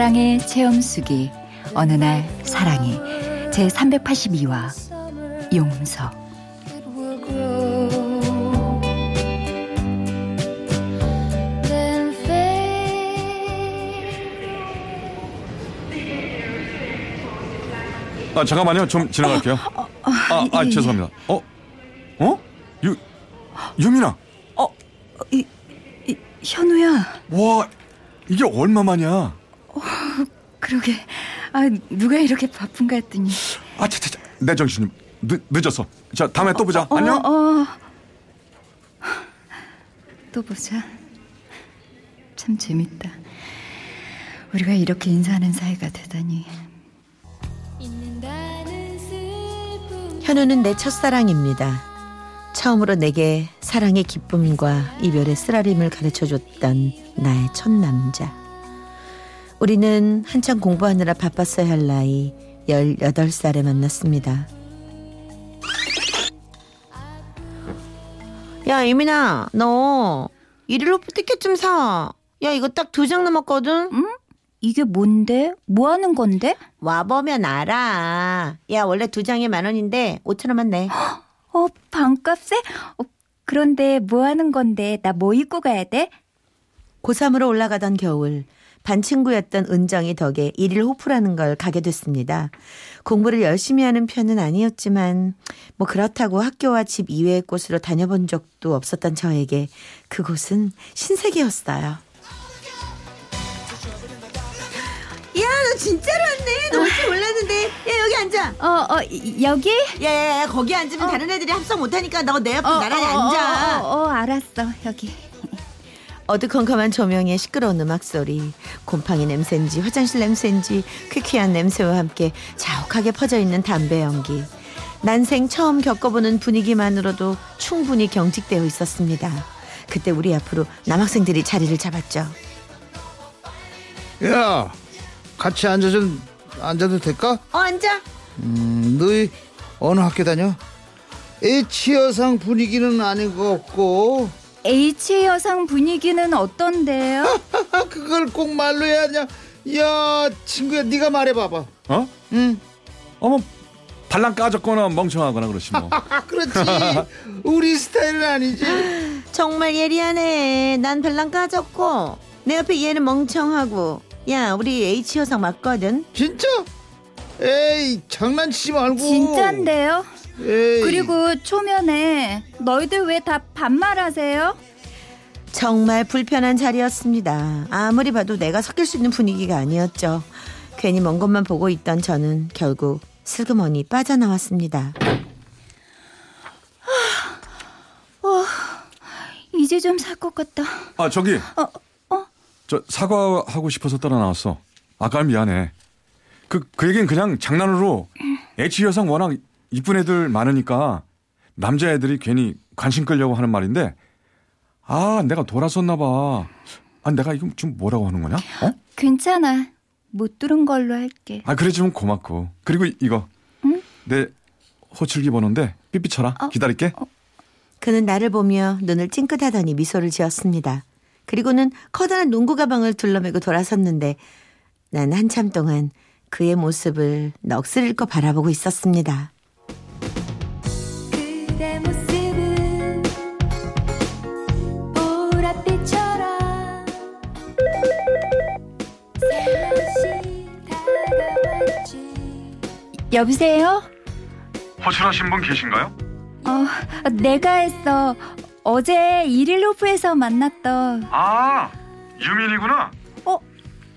사랑의 체험수기 어느 날 사랑이 제 382화 용서. 아 잠깐만요 좀 지나갈게요. 아, 아 죄송합니다. 어? 어? 유 유민아. 이, 이, 현우야 와 이게 얼마만이야? 그러게 아 누가 이렇게 바쁜가 했더니 아 차 차 차 내 정신이 늦, 늦었어. 자 다음에 또 보자. 안녕. 어, 어. 또 보자 참 재밌다 우리가 이렇게 인사하는 사이가 되다니. 현우는 내 첫사랑입니다. 처음으로 내게 사랑의 기쁨과 이별의 쓰라림을 가르쳐 줬던 나의 첫 남자. 우리는 한창 공부하느라 바빴어야 할 나이 18살에 만났습니다. 야, 이민아, 너 일일로프 티켓 좀 사. 야, 이거 딱 두 장 남았거든? 이게 뭔데? 뭐 하는 건데? 와보면 알아. 야, 원래 두 장에 만 원인데 5천 원만 내. 어 반값에? 어, 그런데 뭐 하는 건데 나 뭐 입고 가야 돼? 고3으로 올라가던 겨울 반 친구였던 은정이 덕에 일일 호프라는 걸 가게 됐습니다. 공부를 열심히 하는 편은 아니었지만 뭐 그렇다고 학교와 집 이외의 곳으로 다녀본 적도 없었던 저에게 그곳은 신세계였어요. 야, 너 진짜로 왔네. 너올 줄 몰랐는데. 야, 여기 앉아. 어, 어, 이- 여기? 야, 야, 야, 거기 앉으면 다른 애들이 합성 못하니까 너 내 옆에 어, 나란히 어, 앉아. 어, 어, 어, 알았어. 여기. 어두컴컴한 조명에 시끄러운 음악 소리, 곰팡이 냄새인지 화장실 냄새인지 퀴퀴한 냄새와 함께 자욱하게 퍼져 있는 담배 연기. 난생 처음 겪어보는 분위기만으로도 충분히 경직되어 있었습니다. 그때 우리 앞으로 남학생들이 자리를 잡았죠. 야, 같이 앉아 좀 앉아도 될까? 어, 앉아. 음, 너희 어느 학교 다녀? H 여상 분위기는 아닌 것 같고 H 여상 분위기는 어떤데요? 그걸 꼭 말로 해야 하냐? 야, 친구야, 네가 말해봐봐. 어? 응, 어머 발랑 까졌거나 멍청하거나 그렇지 뭐. 아, 그렇지. 우리 스타일은 아니지. 정말 예리하네. 난 별랑 까졌고 내 옆에 얘는 멍청하고. 야, 우리 H 여상 맞거든. 진짜? 에이, 장난치지 말고. 진짠데요? 에이. 그리고 초면에 너희들 왜 다 반말하세요? 정말 불편한 자리였습니다. 아무리 봐도 내가 섞일 수 있는 분위기가 아니었죠. 괜히 먼 것만 보고 있던 저는 결국 슬그머니 빠져나왔습니다. 이제 좀 살 것 같다. 아 저기 어, 어? 저 사과하고 싶어서 따라 나왔어. 아까 미안해. 그 그 얘기는 그냥 장난으로 H 여성 워낙 이쁜 애들 많으니까 남자애들이 괜히 관심 끌려고 하는 말인데 아 내가 돌았었나 봐. 아 내가 이거 좀 뭐라고 하는 거냐? 어? 괜찮아. 못 들은 걸로 할게. 아 그래 좀 고맙고 그리고 이- 이거 응? 내 호출기 번호인데 삐삐 쳐라 어. 기다릴게. 그는 나를 보며 눈을 찡긋하더니 미소를 지었습니다. 그리고는 커다란 농구 가방을 둘러매고 돌아섰는데 난 한참 동안 그의 모습을 넋을 잃고 바라보고 있었습니다. 여보세요? 호출하신 분 계신가요? 어, 내가 했어. 어제 일일로프에서 만났던. 아 유민이구나. 어,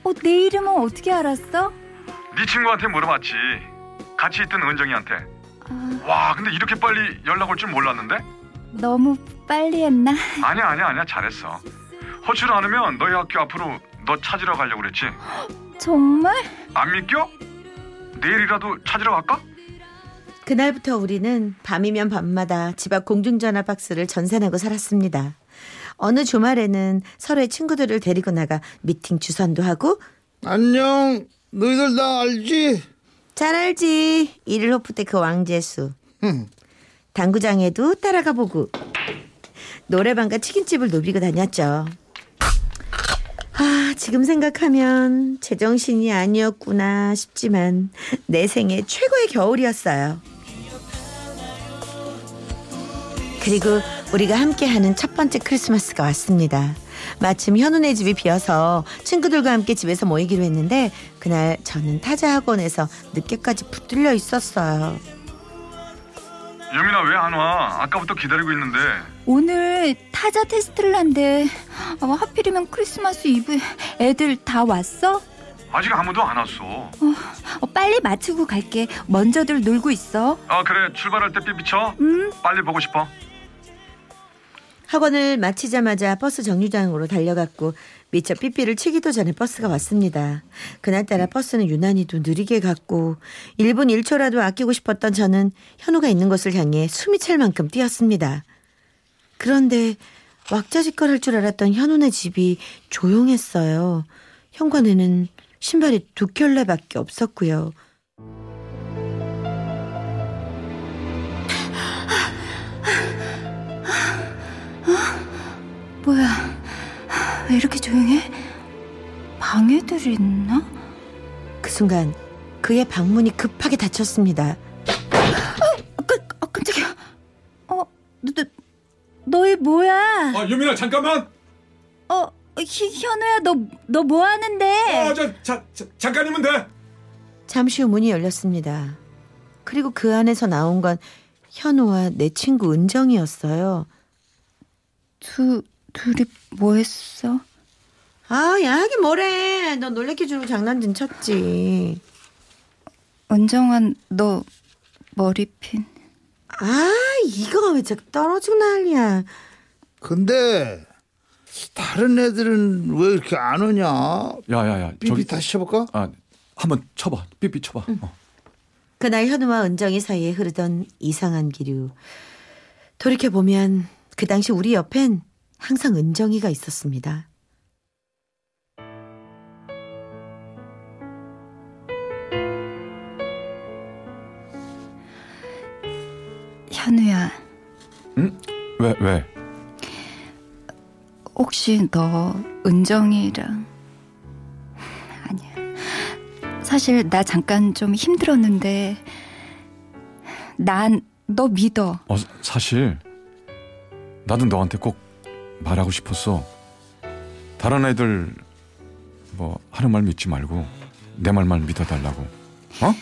어, 내 이름은 어떻게 알았어? 네 친구한테 물어봤지. 같이 있던 은정이한테. 아, 와 근데 이렇게 빨리 연락 올 줄 몰랐는데? 너무 빨리 했나? 아니야 아니야 아니야 잘했어. 호출 안 하면 너희 학교 앞으로 너 찾으러 가려고 그랬지? 정말? 안 믿겨? 내일이라도 찾으러 갈까? 그날부터 우리는 밤이면 밤마다 집 앞 공중전화 박스를 전세내고 살았습니다. 어느 주말에는 서로의 친구들을 데리고 나가 미팅 주선도 하고 안녕. 너희들 나 알지? 잘 알지 일일 호프 때 그 왕재수 흠. 당구장에도 따라가 보고 노래방과 치킨집을 누비고 다녔죠. 아 지금 생각하면 제정신이 아니었구나 싶지만 내 생애 최고의 겨울이었어요. 그리고 우리가 함께하는 첫 번째 크리스마스가 왔습니다. 마침 현우네 집이 비어서 친구들과 함께 집에서 모이기로 했는데 그날 저는 타자 학원에서 늦게까지 붙들려 있었어요. 유민아 왜 안 와? 아까부터 기다리고 있는데. 오늘 타자 테스트를 한대. 어, 하필이면 크리스마스 이브 애들 다 왔어? 아직 아무도 안 왔어. 어, 빨리 마치고 갈게. 먼저들 놀고 있어. 아 그래 출발할 때 삐삐쳐. 음. 빨리 보고 싶어. 학원을 마치자마자 버스 정류장으로 달려갔고 미처 삐삐를 치기도 전에 버스가 왔습니다. 그날따라 버스는 유난히도 느리게 갔고 1분 1초라도 아끼고 싶었던 저는 현우가 있는 곳을 향해 숨이 찰 만큼 뛰었습니다. 그런데 왁자지껄할 줄 알았던 현우네 집이 조용했어요. 현관에는 신발이 두 켤레밖에 없었고요. 뭐야? 왜 이렇게 조용해? 방해들 있나? 그 순간 그의 방문이 급하게 닫혔습니다. 너희 뭐야? 아 유민아 잠깐만. 어, 희, 현우야, 너, 너 뭐 하는데? 저, 자, 자, 잠깐이면 돼. 잠시 후 문이 열렸습니다. 그리고 그 안에서 나온 건 현우와 내 친구 은정이었어요. 두, 둘이 뭐 했어? 아, 야, 하긴 뭐래. 너 놀래켜 주려고 장난좀 쳤지. 은정아, 너 머리 핀. 아, 이거가 왜 자꾸 떨어지고 난리야. 근데 다른 애들은 왜 이렇게 안 오냐? 야야야 삐삐 다시 쳐볼까? 아 한번 쳐봐. 삐삐 쳐봐. 어. 그날 현우와 은정이 사이에 흐르던 이상한 기류. 돌이켜 보면 그 당시 우리 옆엔 항상 은정이가 있었습니다. 왜 왜? 혹시 너 은정이랑 아니야. 사실 나 잠깐 좀 힘들었는데 난 너 믿어. 어 사실 나도 너한테 꼭 말하고 싶었어. 다른 애들 뭐 하는 말 믿지 말고 내 말만 믿어달라고. 어?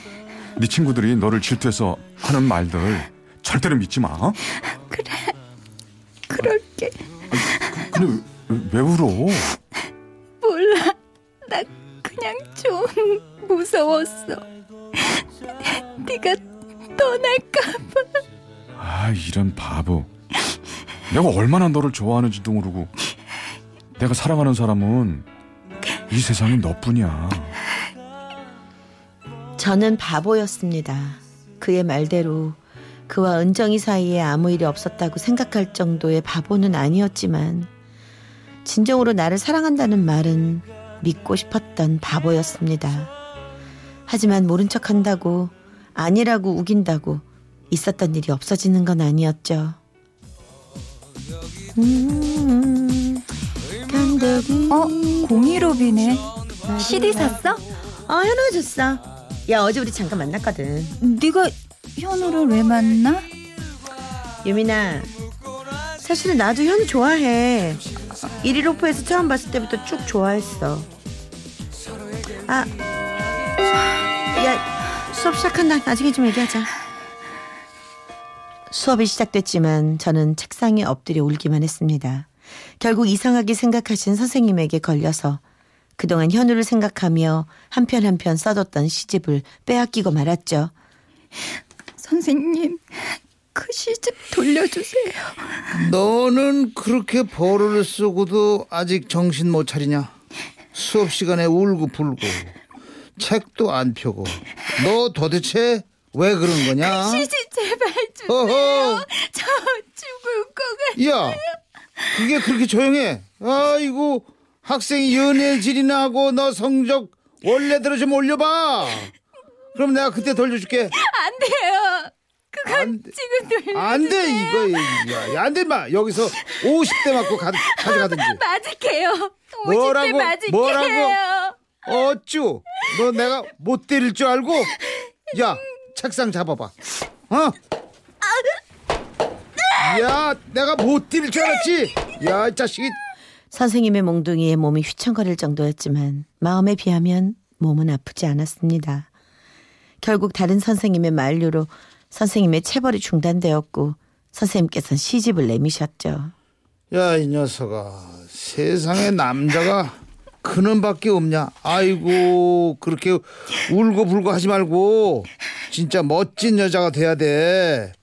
네 친구들이 너를 질투해서 하는 말들 절대로 믿지 마. 어? 그럴게. 근데 왜, 왜 울어? 몰라. 나 그냥 좀 무서웠어. 네가 떠날까 아 이런 바보. 내가 얼마나 너를 좋아하는지도 모르고 내가 사랑하는 사람은 이 세상에 너뿐이야. 저는 바보였습니다. 그의 말대로 그와 은정이 사이에 아무 일이 없었다고 생각할 정도의 바보는 아니었지만 진정으로 나를 사랑한다는 말은 믿고 싶었던 바보였습니다. 하지만 모른 척 한다고 아니라고 우긴다고 있었던 일이 없어지는 건 아니었죠. 음, 어? 015비네. CD 샀어? 어 현우가 줬어. 야 어제 우리 잠깐 만났거든. 네가 현우를 왜 만나? 유민아 사실은 나도 현우 좋아해 1일 오프에서 처음 봤을 때부터 쭉 좋아했어. 아, 아야 수업 시작한다 나중에 좀 얘기하자. 수업이 시작됐지만 저는 책상에 엎드려 울기만 했습니다. 결국 이상하게 생각하신 선생님에게 걸려서 그동안 현우를 생각하며 한편 한편 써뒀던 시집을 빼앗기고 말았죠. 선생님, 그 시집 돌려주세요. 너는 그렇게 벌을 쓰고도 아직 정신 못 차리냐? 수업 시간에 울고 불고 책도 안 펴고 너 도대체 왜 그런 거냐? 시시 제발 주세요. 어허. 저 죽을 것 같아. 야, 그게 그렇게 조용해? 아이고, 학생이 연애질이나 하고 너 성적 원래대로 좀 올려봐. 그럼 내가 그때 돌려줄게. 안 돼요. 그건 안 돼. 지금 돌려. 안 돼, 이거. 야, 야, 안 돼, 마. 여기서 50대 맞고 가, 가져가든지. 맞을게요. 뭐라고? 50대 맞을게요. 뭐라고? 어쭈? 너 내가 못 때릴 줄 알고? 야, 책상 잡아봐. 어? 야, 내가 못 때릴 줄 알았지? 야, 이 자식이. 선생님의 몽둥이에 몸이 휘청거릴 정도였지만 마음에 비하면 몸은 아프지 않았습니다. 결국 다른 선생님의 만류로 선생님의 체벌이 중단되었고 선생님께서는 시집을 내미셨죠. 야, 이 녀석아. 세상에 남자가 그놈밖에 없냐? 아이고, 그렇게 울고 불고 하지 말고 진짜 멋진 여자가 돼야 돼.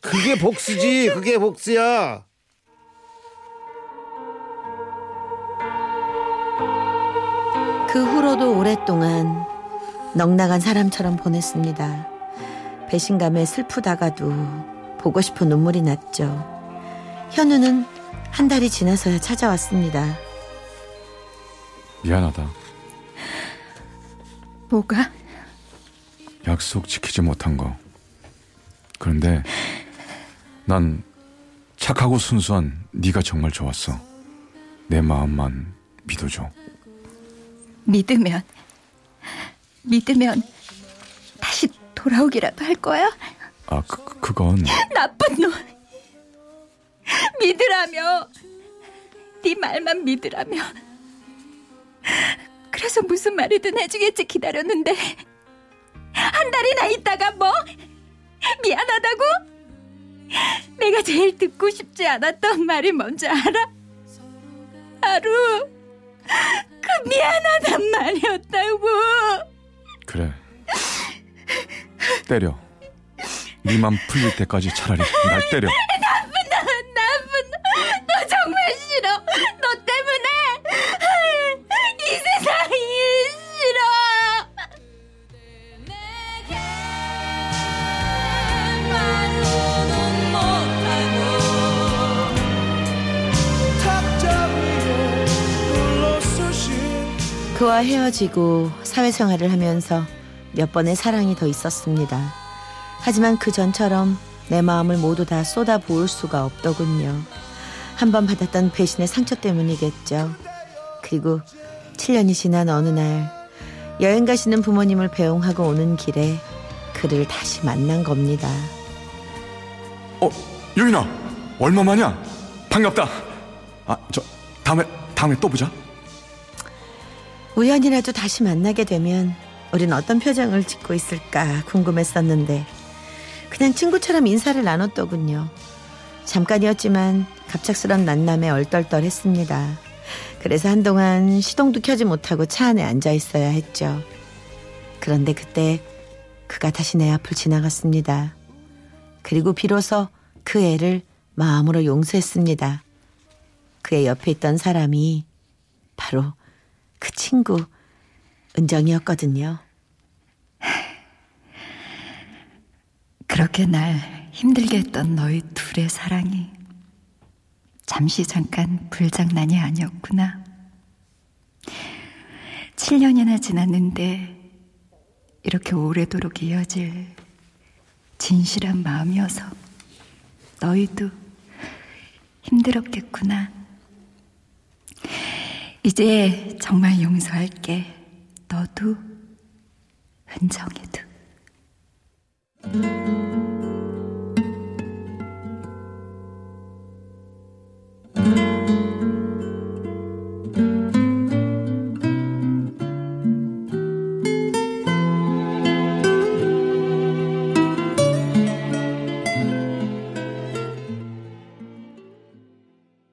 그게 복수지. 그게 복수야. 그 후로도 오랫동안 넉나간 사람처럼 보냈습니다. 배신감에 슬프다가도 보고 싶은 눈물이 났죠. 현우는 한 달이 지나서야 찾아왔습니다. 미안하다. 뭐가? 약속 지키지 못한 거. 그런데 난 착하고 순수한 네가 정말 좋았어. 내 마음만 믿어줘. 믿으면 믿으면 다시 돌아오기라도 할 거야? 아, 그, 그- 그건 나쁜 놈. 믿으라며. 네 말만 믿으라며. 그래서 무슨 말이든 해주겠지 기다렸는데 한 달이나 있다가 뭐 미안하다고? 내가 제일 듣고 싶지 않았던 말이 뭔지 알아? 하루 그 미안하단 말이었다고. 그래. 때려. 네맘 풀릴 때까지 차라리 날 때려. 나쁜 너 정말 싫어 너 때문에 이 세상이 싫어 그와 헤어지고 사회생활을 하면서 몇 번의 사랑이 더 있었습니다. 하지만 그 전처럼 내 마음을 모두 다 쏟아 부을 수가 없더군요. 한 번 받았던 배신의 상처 때문이겠죠. 그리고 7년이 지난 어느 날 여행 가시는 부모님을 배웅하고 오는 길에 그를 다시 만난 겁니다. 어, 유인아. 얼마만이야? 반갑다. 아, 저 다음에 다음에 또 보자. 우연이라도 다시 만나게 되면 우린 어떤 표정을 짓고 있을까 궁금했었는데 그냥 친구처럼 인사를 나눴더군요. 잠깐이었지만 갑작스런 만남에 얼떨떨했습니다. 그래서 한동안 시동도 켜지 못하고 차 안에 앉아 있어야 했죠. 그런데 그때 그가 다시 내 앞을 지나갔습니다. 그리고 비로소 그 애를 마음으로 용서했습니다. 그의 옆에 있던 사람이 바로 그 친구 은정이었거든요. 그렇게 날 힘들게 했던 너희 둘의 사랑이 잠시 잠깐 불장난이 아니었구나. 7년이나 지났는데 이렇게 오래도록 이어질 진실한 마음이어서 너희도 힘들었겠구나. 이제 정말 용서할게. 너도 은정이도.